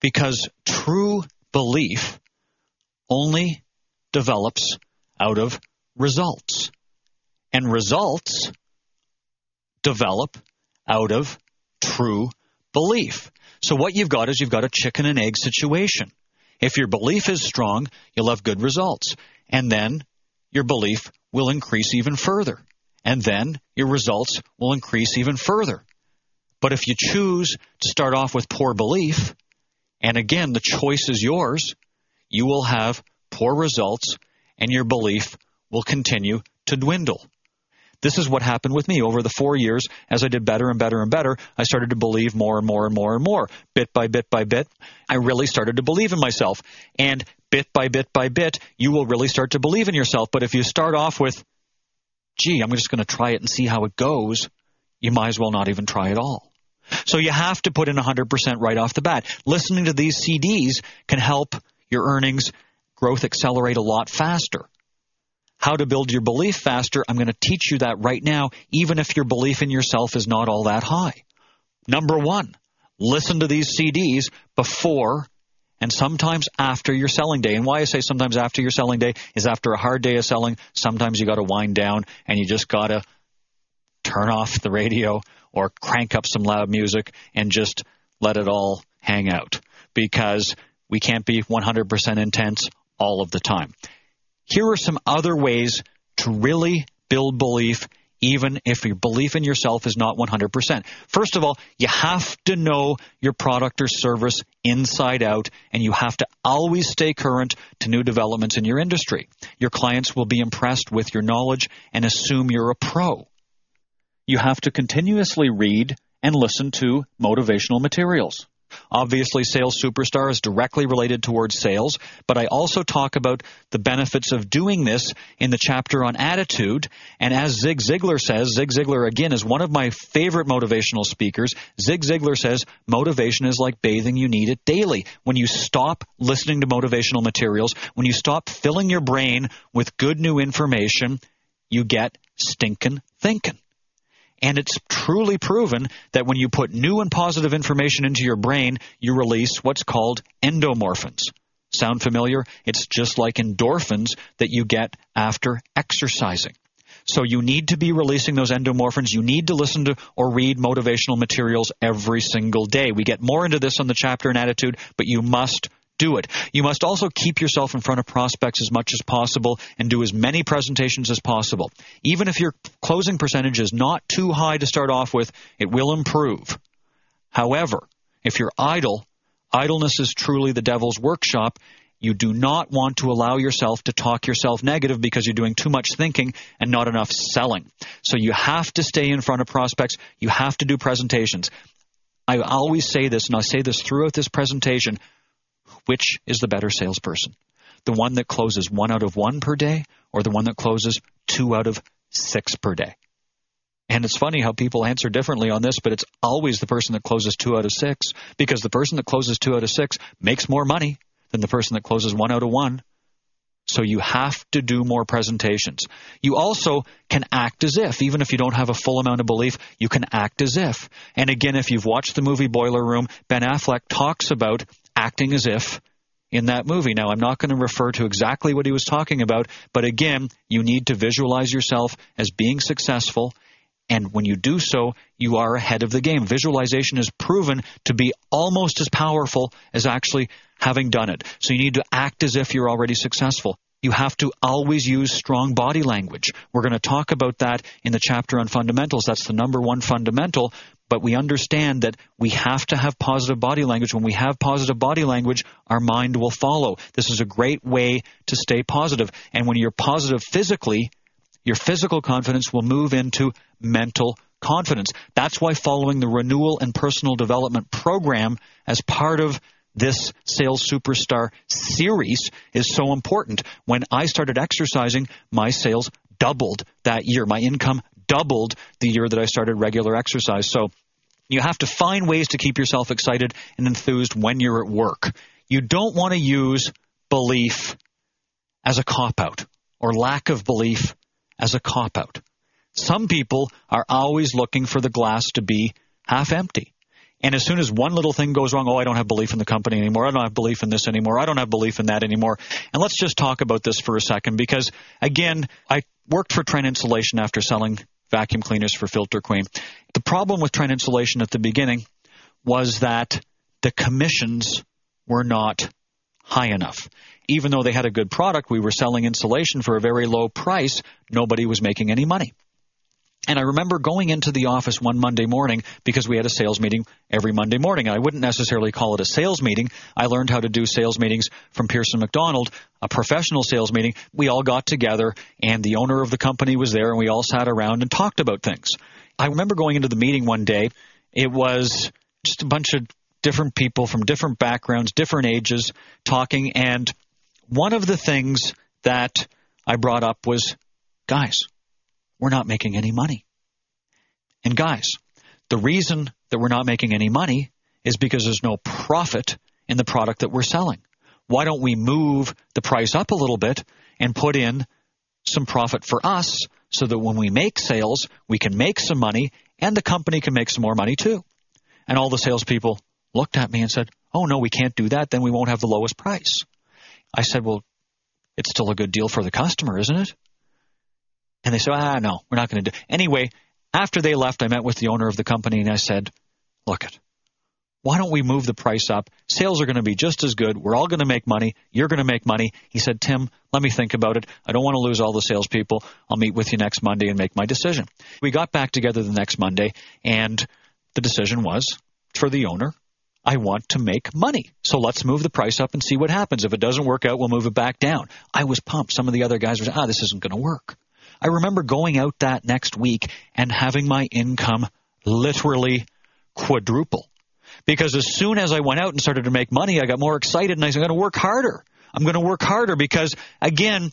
Because true belief only develops out of results. And results develop out of true belief. So what you've got is you've got a chicken and egg situation. If your belief is strong, you'll have good results. And then your belief will increase even further. And then your results will increase even further. But if you choose to start off with poor belief, and again, the choice is yours, you will have poor results and your belief will continue to dwindle. This is what happened with me over the four years. As I did better and better and better, I started to believe more and more and more and more. Bit by bit by bit, I really started to believe in myself. And bit by bit by bit, you will really start to believe in yourself. But if you start off with, gee, I'm just going to try it and see how it goes, you might as well not even try at all. So you have to put in 100% right off the bat. Listening to these CDs can help your earnings growth accelerate a lot faster. How to build your belief faster, I'm going to teach you that right now, even if your belief in yourself is not all that high. Number one, listen to these CDs before and sometimes after your selling day. And why I say sometimes after your selling day is after a hard day of selling, sometimes you got to wind down and you just got to turn off the radio or crank up some loud music and just let it all hang out because we can't be 100% intense all of the time. Here are some other ways to really build belief even if your belief in yourself is not 100%. First of all, you have to know your product or service inside out, and you have to always stay current to new developments in your industry. Your clients will be impressed with your knowledge and assume you're a pro you have to continuously read and listen to motivational materials. Obviously, Sales Superstar is directly related towards sales, but I also talk about the benefits of doing this in the chapter on attitude. And as Zig Ziglar says, Zig Ziglar again is one of my favorite motivational speakers. Zig Ziglar says motivation is like bathing, you need it daily. When you stop listening to motivational materials, when you stop filling your brain with good new information, you get stinking thinking. And it's truly proven that when you put new and positive information into your brain, you release what's called endomorphins. Sound familiar? It's just like endorphins that you get after exercising. So you need to be releasing those endomorphins. You need to listen to or read motivational materials every single day. We get more into this on the chapter in attitude, but you must do it. You must also keep yourself in front of prospects as much as possible and do as many presentations as possible. Even if your closing percentage is not too high to start off with, it will improve. However, if you're idle, idleness is truly the devil's workshop. You do not want to allow yourself to talk yourself negative because you're doing too much thinking and not enough selling. So you have to stay in front of prospects. You have to do presentations. I always say this, and I say this throughout this presentation which is the better salesperson? The one that closes one out of one per day or the one that closes two out of six per day? And it's funny how people answer differently on this, but it's always the person that closes two out of six because the person that closes two out of six makes more money than the person that closes one out of one. So you have to do more presentations. You also can act as if, even if you don't have a full amount of belief, you can act as if. And again, if you've watched the movie Boiler Room, Ben Affleck talks about acting as if in that movie. Now, I'm not going to refer to exactly what he was talking about, but again, you need to visualize yourself as being successful. And when you do so, you are ahead of the game. Visualization is proven to be almost as powerful as actually having done it. So you need to act as if you're already successful. You have to always use strong body language. We're going to talk about that in the chapter on fundamentals. That's the number one fundamental. But we understand that we have to have positive body language. When we have positive body language, our mind will follow. This is a great way to stay positive. And when you're positive physically, your physical confidence will move into mental confidence. That's why following the renewal and personal development program as part of this sales superstar series is so important. When I started exercising, my sales doubled that year. My income doubled the year that I started regular exercise. So you have to find ways to keep yourself excited and enthused when you're at work. You don't want to use belief as a cop out or lack of belief as a cop out. Some people are always looking for the glass to be half empty. And as soon as one little thing goes wrong, oh, I don't have belief in the company anymore. I don't have belief in this anymore. I don't have belief in that anymore. And let's just talk about this for a second because, again, I worked for Trane Insulation after selling vacuum cleaners for Filter Queen. The problem with Trane Insulation at the beginning was that the commissions were not high enough. Even though they had a good product, we were selling insulation for a very low price. Nobody was making any money. And I remember going into the office one Monday morning because we had a sales meeting every Monday morning. And I wouldn't necessarily call it a sales meeting. I learned how to do sales meetings from Pearson McDonald, a professional sales meeting. We all got together and the owner of the company was there and we all sat around and talked about things. I remember going into the meeting one day. It was just a bunch of different people from different backgrounds, different ages talking. And one of the things that I brought up was, guys, we're not making any money. And guys, the reason that we're not making any money is because there's no profit in the product that we're selling. Why don't we move the price up a little bit and put in some profit for us so that when we make sales, we can make some money and the company can make some more money too? And all the salespeople looked at me and said, Oh, no, we can't do that. Then we won't have the lowest price. I said, Well, it's still a good deal for the customer, isn't it? And they said, ah, no, we're not going to do. Anyway, after they left, I met with the owner of the company and I said, look it, why don't we move the price up? Sales are going to be just as good. We're all going to make money. You're going to make money. He said, Tim, let me think about it. I don't want to lose all the salespeople. I'll meet with you next Monday and make my decision. We got back together the next Monday, and the decision was for the owner, I want to make money. So let's move the price up and see what happens. If it doesn't work out, we'll move it back down. I was pumped. Some of the other guys were, ah, this isn't going to work. I remember going out that next week and having my income literally quadruple. Because as soon as I went out and started to make money, I got more excited and I said, I'm going to work harder. I'm going to work harder because, again,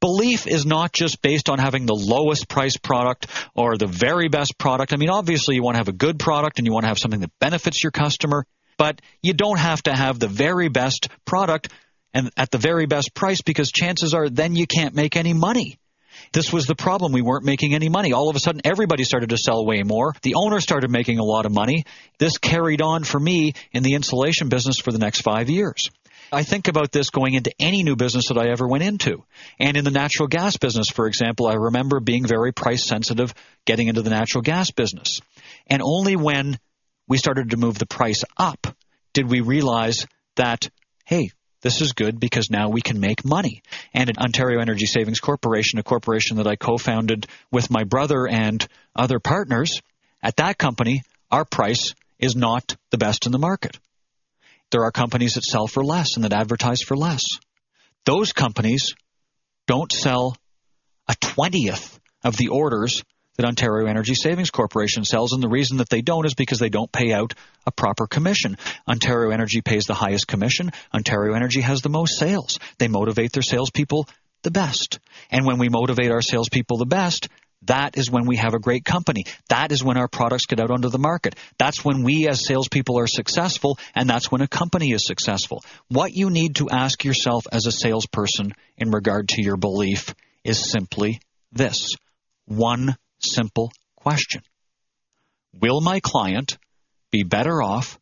belief is not just based on having the lowest price product or the very best product. I mean, obviously, you want to have a good product and you want to have something that benefits your customer, but you don't have to have the very best product and at the very best price because chances are then you can't make any money. This was the problem. We weren't making any money. All of a sudden, everybody started to sell way more. The owner started making a lot of money. This carried on for me in the insulation business for the next five years. I think about this going into any new business that I ever went into. And in the natural gas business, for example, I remember being very price sensitive getting into the natural gas business. And only when we started to move the price up did we realize that, hey, this is good because now we can make money. And at Ontario Energy Savings Corporation, a corporation that I co founded with my brother and other partners, at that company, our price is not the best in the market. There are companies that sell for less and that advertise for less. Those companies don't sell a 20th of the orders that Ontario Energy Savings Corporation sells, and the reason that they don't is because they don't pay out a proper commission. Ontario Energy pays the highest commission. Ontario Energy has the most sales. They motivate their salespeople the best. And when we motivate our salespeople the best, that is when we have a great company. That is when our products get out onto the market. That's when we as salespeople are successful, and that's when a company is successful. What you need to ask yourself as a salesperson in regard to your belief is simply this one simple question Will my client be better off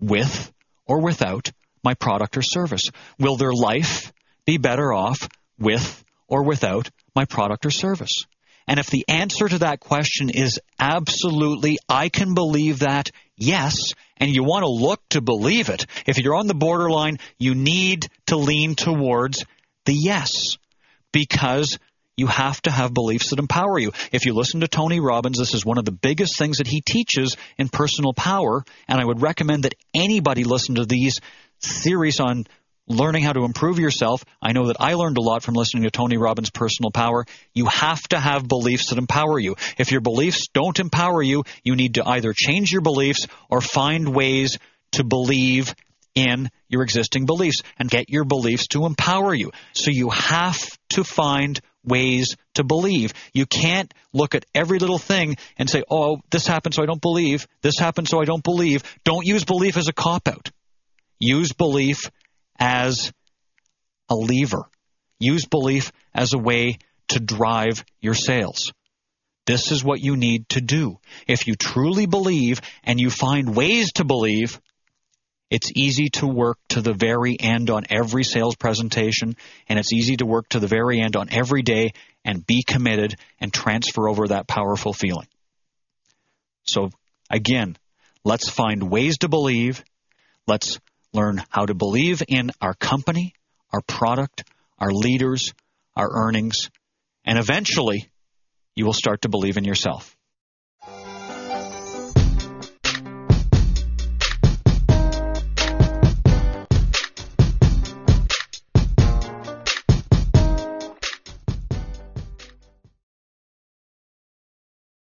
with or without my product or service? Will their life be better off with or without my product or service? And if the answer to that question is absolutely, I can believe that, yes, and you want to look to believe it, if you're on the borderline, you need to lean towards the yes. Because you have to have beliefs that empower you. If you listen to Tony Robbins, this is one of the biggest things that he teaches in personal power, and I would recommend that anybody listen to these series on learning how to improve yourself. I know that I learned a lot from listening to Tony Robbins' Personal Power. You have to have beliefs that empower you. If your beliefs don't empower you, you need to either change your beliefs or find ways to believe in your existing beliefs and get your beliefs to empower you. So you have to find ways to believe. You can't look at every little thing and say, oh, this happened so I don't believe. This happened so I don't believe. Don't use belief as a cop out. Use belief as a lever. Use belief as a way to drive your sales. this is what you need to do. If you truly believe and you find ways to believe, it's easy to work to the very end on every sales presentation, and it's easy to work to the very end on every day and be committed and transfer over that powerful feeling. So, again, let's find ways to believe. Let's learn how to believe in our company, our product, our leaders, our earnings, and eventually you will start to believe in yourself.